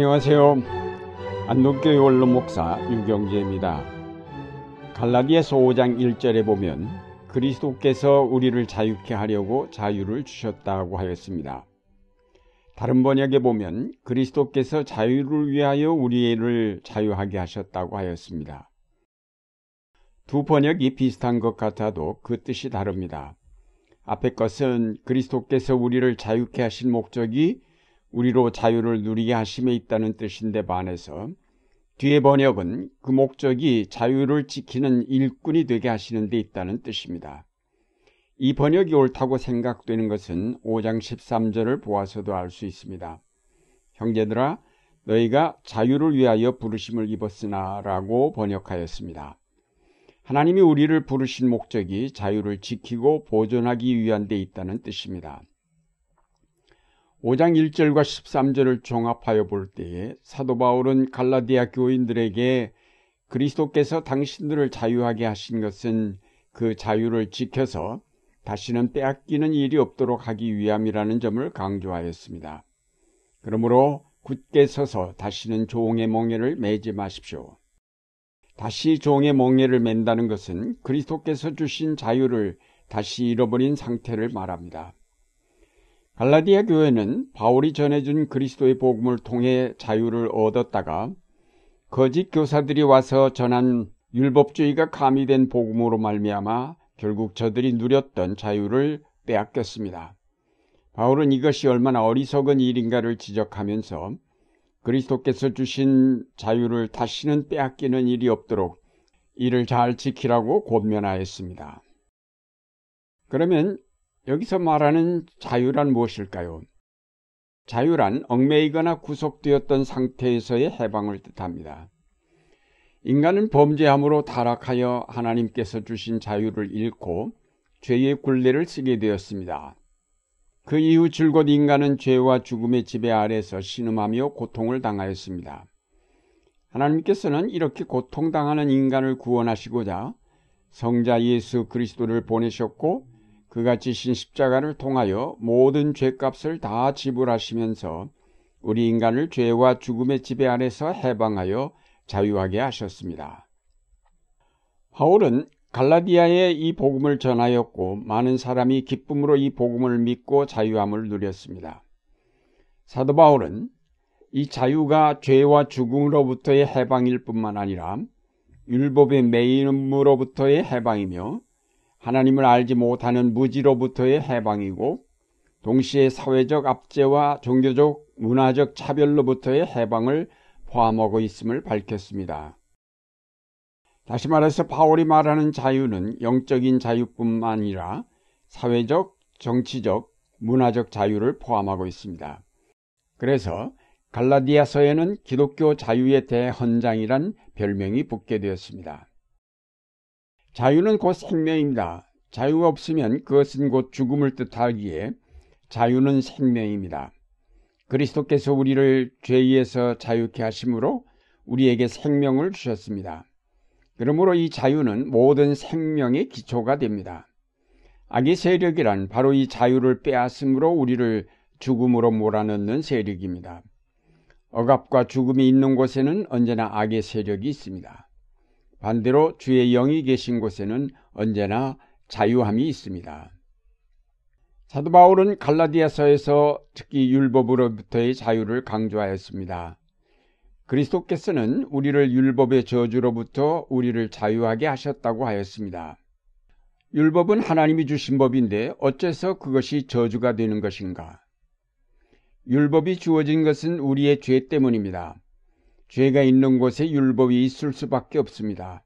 안녕하세요. 안동교회 원로 목사 유경재입니다. 갈라디아서 5장 1절에 보면 그리스도께서 우리를 자유케 하려고 자유를 주셨다고 하였습니다. 다른 번역에 보면 그리스도께서 자유를 위하여 우리를 자유하게 하셨다고 하였습니다. 두 번역이 비슷한 것 같아도 그 뜻이 다릅니다. 앞의 것은 그리스도께서 우리를 자유케 하신 목적이 우리로 자유를 누리게 하심에 있다는 뜻인데 반해서 뒤의 번역은 그 목적이 자유를 지키는 일꾼이 되게 하시는 데 있다는 뜻입니다. 이 번역이 옳다고 생각되는 것은 5장 13절을 보아서도 알 수 있습니다. 형제들아 너희가 자유를 위하여 부르심을 입었으나 라고 번역하였습니다. 하나님이 우리를 부르신 목적이 자유를 지키고 보존하기 위한 데 있다는 뜻입니다. 5장 1절과 13절을 종합하여 볼 때에 사도 바울은 갈라디아 교인들에게 그리스도께서 당신들을 자유하게 하신 것은 그 자유를 지켜서 다시는 빼앗기는 일이 없도록 하기 위함이라는 점을 강조하였습니다. 그러므로 굳게 서서 다시는 종의 몽해를 매지 마십시오. 다시 종의 멍에를 맨다는 것은 그리스도께서 주신 자유를 다시 잃어버린 상태를 말합니다. 갈라디아 교회는 바울이 전해준 그리스도의 복음을 통해 자유를 얻었다가 거짓 교사들이 와서 전한 율법주의가 가미된 복음으로 말미암아 결국 저들이 누렸던 자유를 빼앗겼습니다. 바울은 이것이 얼마나 어리석은 일인가를 지적하면서 그리스도께서 주신 자유를 다시는 빼앗기는 일이 없도록 이를 잘 지키라고 권면하였습니다. 그러면 여기서 말하는 자유란 무엇일까요? 자유란 얽매이거나 구속되었던 상태에서의 해방을 뜻합니다. 인간은 범죄함으로 타락하여 하나님께서 주신 자유를 잃고 죄의 굴레를 쓰게 되었습니다. 그 이후 줄곧 인간은 죄와 죽음의 지배 아래서 신음하며 고통을 당하였습니다. 하나님께서는 이렇게 고통당하는 인간을 구원하시고자 성자 예수 그리스도를 보내셨고 그가 지신 십자가를 통하여 모든 죄값을 다 지불하시면서 우리 인간을 죄와 죽음의 지배 아래서 해방하여 자유하게 하셨습니다. 바울은 갈라디아에 이 복음을 전하였고 많은 사람이 기쁨으로 이 복음을 믿고 자유함을 누렸습니다. 사도 바울은 이 자유가 죄와 죽음으로부터의 해방일 뿐만 아니라 율법의 매임으로부터의 해방이며 하나님을 알지 못하는 무지로부터의 해방이고 동시에 사회적 압제와 종교적 문화적 차별로부터의 해방을 포함하고 있음을 밝혔습니다. 다시 말해서 바울이 말하는 자유는 영적인 자유뿐만 아니라 사회적, 정치적, 문화적 자유를 포함하고 있습니다. 그래서 갈라디아서에는 기독교 자유의 대헌장이란 별명이 붙게 되었습니다. 자유는 곧 생명입니다. 자유가 없으면 그것은 곧 죽음을 뜻하기에 자유는 생명입니다. 그리스도께서 우리를 죄에서 자유케 하심으로 우리에게 생명을 주셨습니다. 그러므로 이 자유는 모든 생명의 기초가 됩니다. 악의 세력이란 바로 이 자유를 빼앗음으로 우리를 죽음으로 몰아넣는 세력입니다. 억압과 죽음이 있는 곳에는 언제나 악의 세력이 있습니다. 반대로 주의 영이 계신 곳에는 언제나 자유함이 있습니다. 사도 바울은 갈라디아서에서 특히 율법으로부터의 자유를 강조하였습니다. 그리스도께서는 우리를 율법의 저주로부터 우리를 자유하게 하셨다고 하였습니다. 율법은 하나님이 주신 법인데 어째서 그것이 저주가 되는 것인가? 율법이 주어진 것은 우리의 죄 때문입니다. 죄가 있는 곳에 율법이 있을 수밖에 없습니다.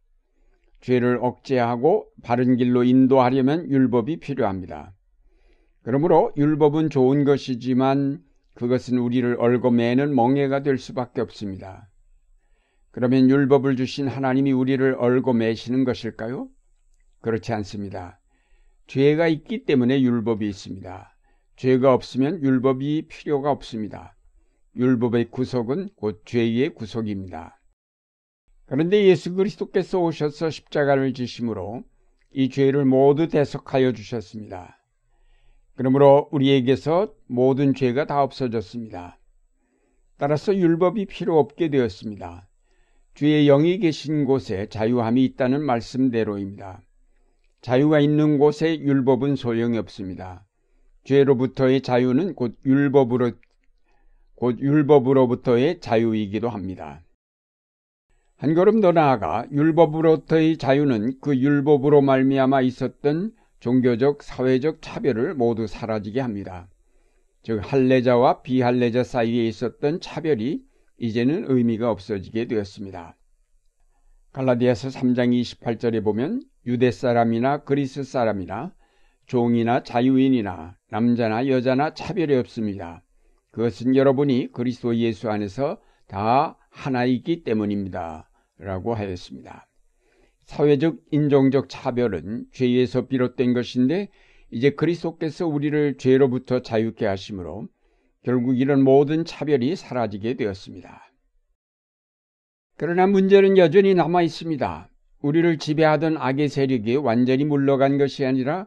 죄를 억제하고 바른 길로 인도하려면 율법이 필요합니다. 그러므로 율법은 좋은 것이지만 그것은 우리를 얽어매는 멍해가 될 수밖에 없습니다. 그러면 율법을 주신 하나님이 우리를 얽어매시는 것일까요? 그렇지 않습니다. 죄가 있기 때문에 율법이 있습니다. 죄가 없으면 율법이 필요가 없습니다. 율법의 구속은 곧 죄의 구속입니다. 그런데 예수 그리스도께서 오셔서 십자가를 지심으로 이 죄를 모두 대속하여 주셨습니다. 그러므로 우리에게서 모든 죄가 다 없어졌습니다. 따라서 율법이 필요 없게 되었습니다. 주의 영이 계신 곳에 자유함이 있다는 말씀대로입니다. 자유가 있는 곳에 율법은 소용이 없습니다. 죄로부터의 자유는 곧 율법으로 곧 율법으로부터의 자유이기도 합니다. 한 걸음 더 나아가 율법으로부터의 자유는 그 율법으로 말미암아 있었던 종교적, 사회적 차별을 모두 사라지게 합니다. 즉 할례자와 비할례자 사이에 있었던 차별이 이제는 의미가 없어지게 되었습니다. 갈라디아서 3장 28절에 보면 유대 사람이나 그리스 사람이나 종이나 자유인이나 남자나 여자나 차별이 없습니다. 그것은 여러분이 그리스도 예수 안에서 다 하나이기 때문입니다. 라고 하였습니다. 사회적 인종적 차별은 죄에서 비롯된 것인데 이제 그리스도께서 우리를 죄로부터 자유케 하심으로 결국 이런 모든 차별이 사라지게 되었습니다. 그러나 문제는 여전히 남아 있습니다. 우리를 지배하던 악의 세력이 완전히 물러간 것이 아니라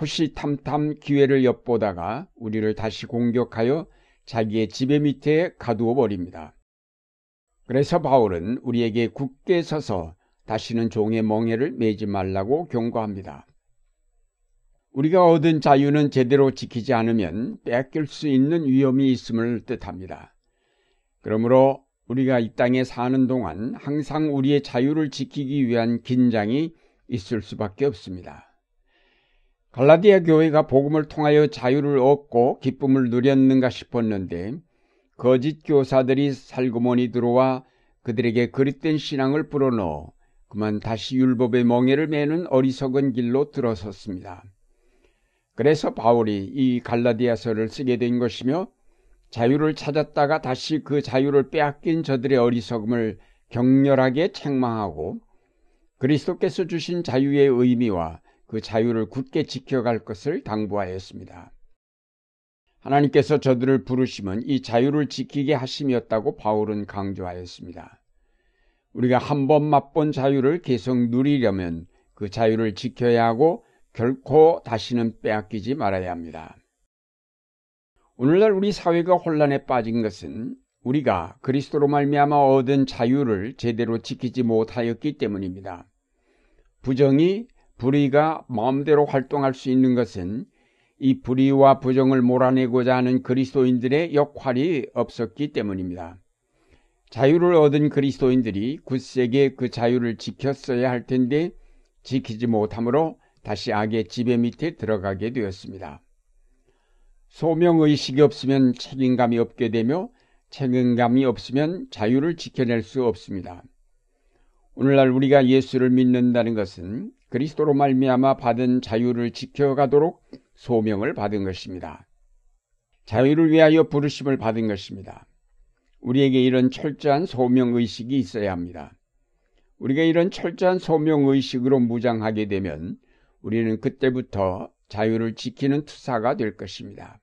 호시탐탐 기회를 엿보다가 우리를 다시 공격하여 자기의 지배 밑에 가두어 버립니다. 그래서 바울은 우리에게 굳게 서서 다시는 종의 멍해를 매지 말라고 경고합니다. 우리가 얻은 자유는 제대로 지키지 않으면 뺏길 수 있는 위험이 있음을 뜻합니다. 그러므로 우리가 이 땅에 사는 동안 항상 우리의 자유를 지키기 위한 긴장이 있을 수밖에 없습니다. 갈라디아 교회가 복음을 통하여 자유를 얻고 기쁨을 누렸는가 싶었는데 거짓 교사들이 살구머니 들어와 그들에게 그릇된 신앙을 불어넣어 그만 다시 율법의 멍에를 매는 어리석은 길로 들어섰습니다. 그래서 바울이 이 갈라디아서를 쓰게 된 것이며 자유를 찾았다가 다시 그 자유를 빼앗긴 저들의 어리석음을 격렬하게 책망하고 그리스도께서 주신 자유의 의미와 그 자유를 굳게 지켜갈 것을 당부하였습니다. 하나님께서 저들을 부르시면 이 자유를 지키게 하심이었다고 바울은 강조하였습니다. 우리가 한 번 맛본 자유를 계속 누리려면 그 자유를 지켜야 하고 결코 다시는 빼앗기지 말아야 합니다. 오늘날 우리 사회가 혼란에 빠진 것은 우리가 그리스도로 말미암아 얻은 자유를 제대로 지키지 못하였기 때문입니다. 부정이 불의가 마음대로 활동할 수 있는 것은 이 불의와 부정을 몰아내고자 하는 그리스도인들의 역할이 없었기 때문입니다. 자유를 얻은 그리스도인들이 굳세게 그 자유를 지켰어야 할 텐데 지키지 못하므로 다시 악의 지배 밑에 들어가게 되었습니다. 소명의식이 없으면 책임감이 없게 되며 책임감이 없으면 자유를 지켜낼 수 없습니다. 오늘날 우리가 예수를 믿는다는 것은 그리스도로 말미암아 받은 자유를 지켜가도록 소명을 받은 것입니다. 자유를 위하여 부르심을 받은 것입니다. 우리에게 이런 철저한 소명 의식이 있어야 합니다. 우리가 이런 철저한 소명 의식으로 무장하게 되면 우리는 그때부터 자유를 지키는 투사가 될 것입니다.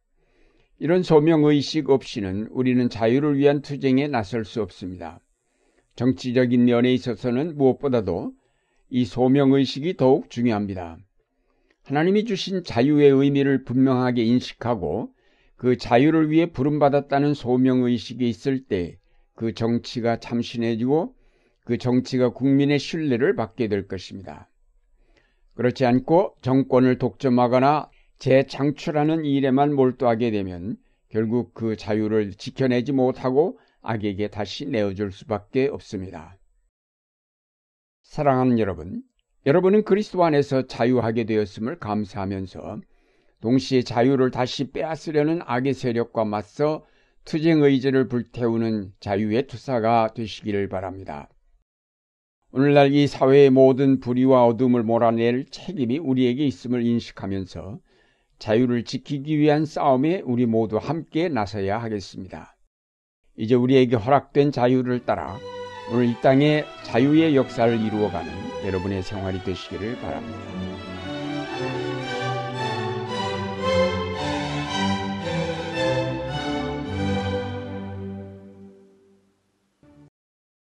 이런 소명 의식 없이는 우리는 자유를 위한 투쟁에 나설 수 없습니다. 정치적인 면에 있어서는 무엇보다도 이 소명의식이 더욱 중요합니다. 하나님이 주신 자유의 의미를 분명하게 인식하고 그 자유를 위해 부름받았다는 소명의식이 있을 때 그 정치가 참신해지고 그 정치가 국민의 신뢰를 받게 될 것입니다. 그렇지 않고 정권을 독점하거나 재창출하는 일에만 몰두하게 되면 결국 그 자유를 지켜내지 못하고 악에게 다시 내어줄 수밖에 없습니다. 사랑하는 여러분, 여러분은 그리스도 안에서 자유하게 되었음을 감사하면서 동시에 자유를 다시 빼앗으려는 악의 세력과 맞서 투쟁 의지를 불태우는 자유의 투사가 되시기를 바랍니다. 오늘날 이 사회의 모든 불의와 어둠을 몰아낼 책임이 우리에게 있음을 인식하면서 자유를 지키기 위한 싸움에 우리 모두 함께 나서야 하겠습니다. 이제 우리에게 허락된 자유를 따라 오늘 이 땅에 자유의 역사를 이루어가는 여러분의 생활이 되시기를 바랍니다.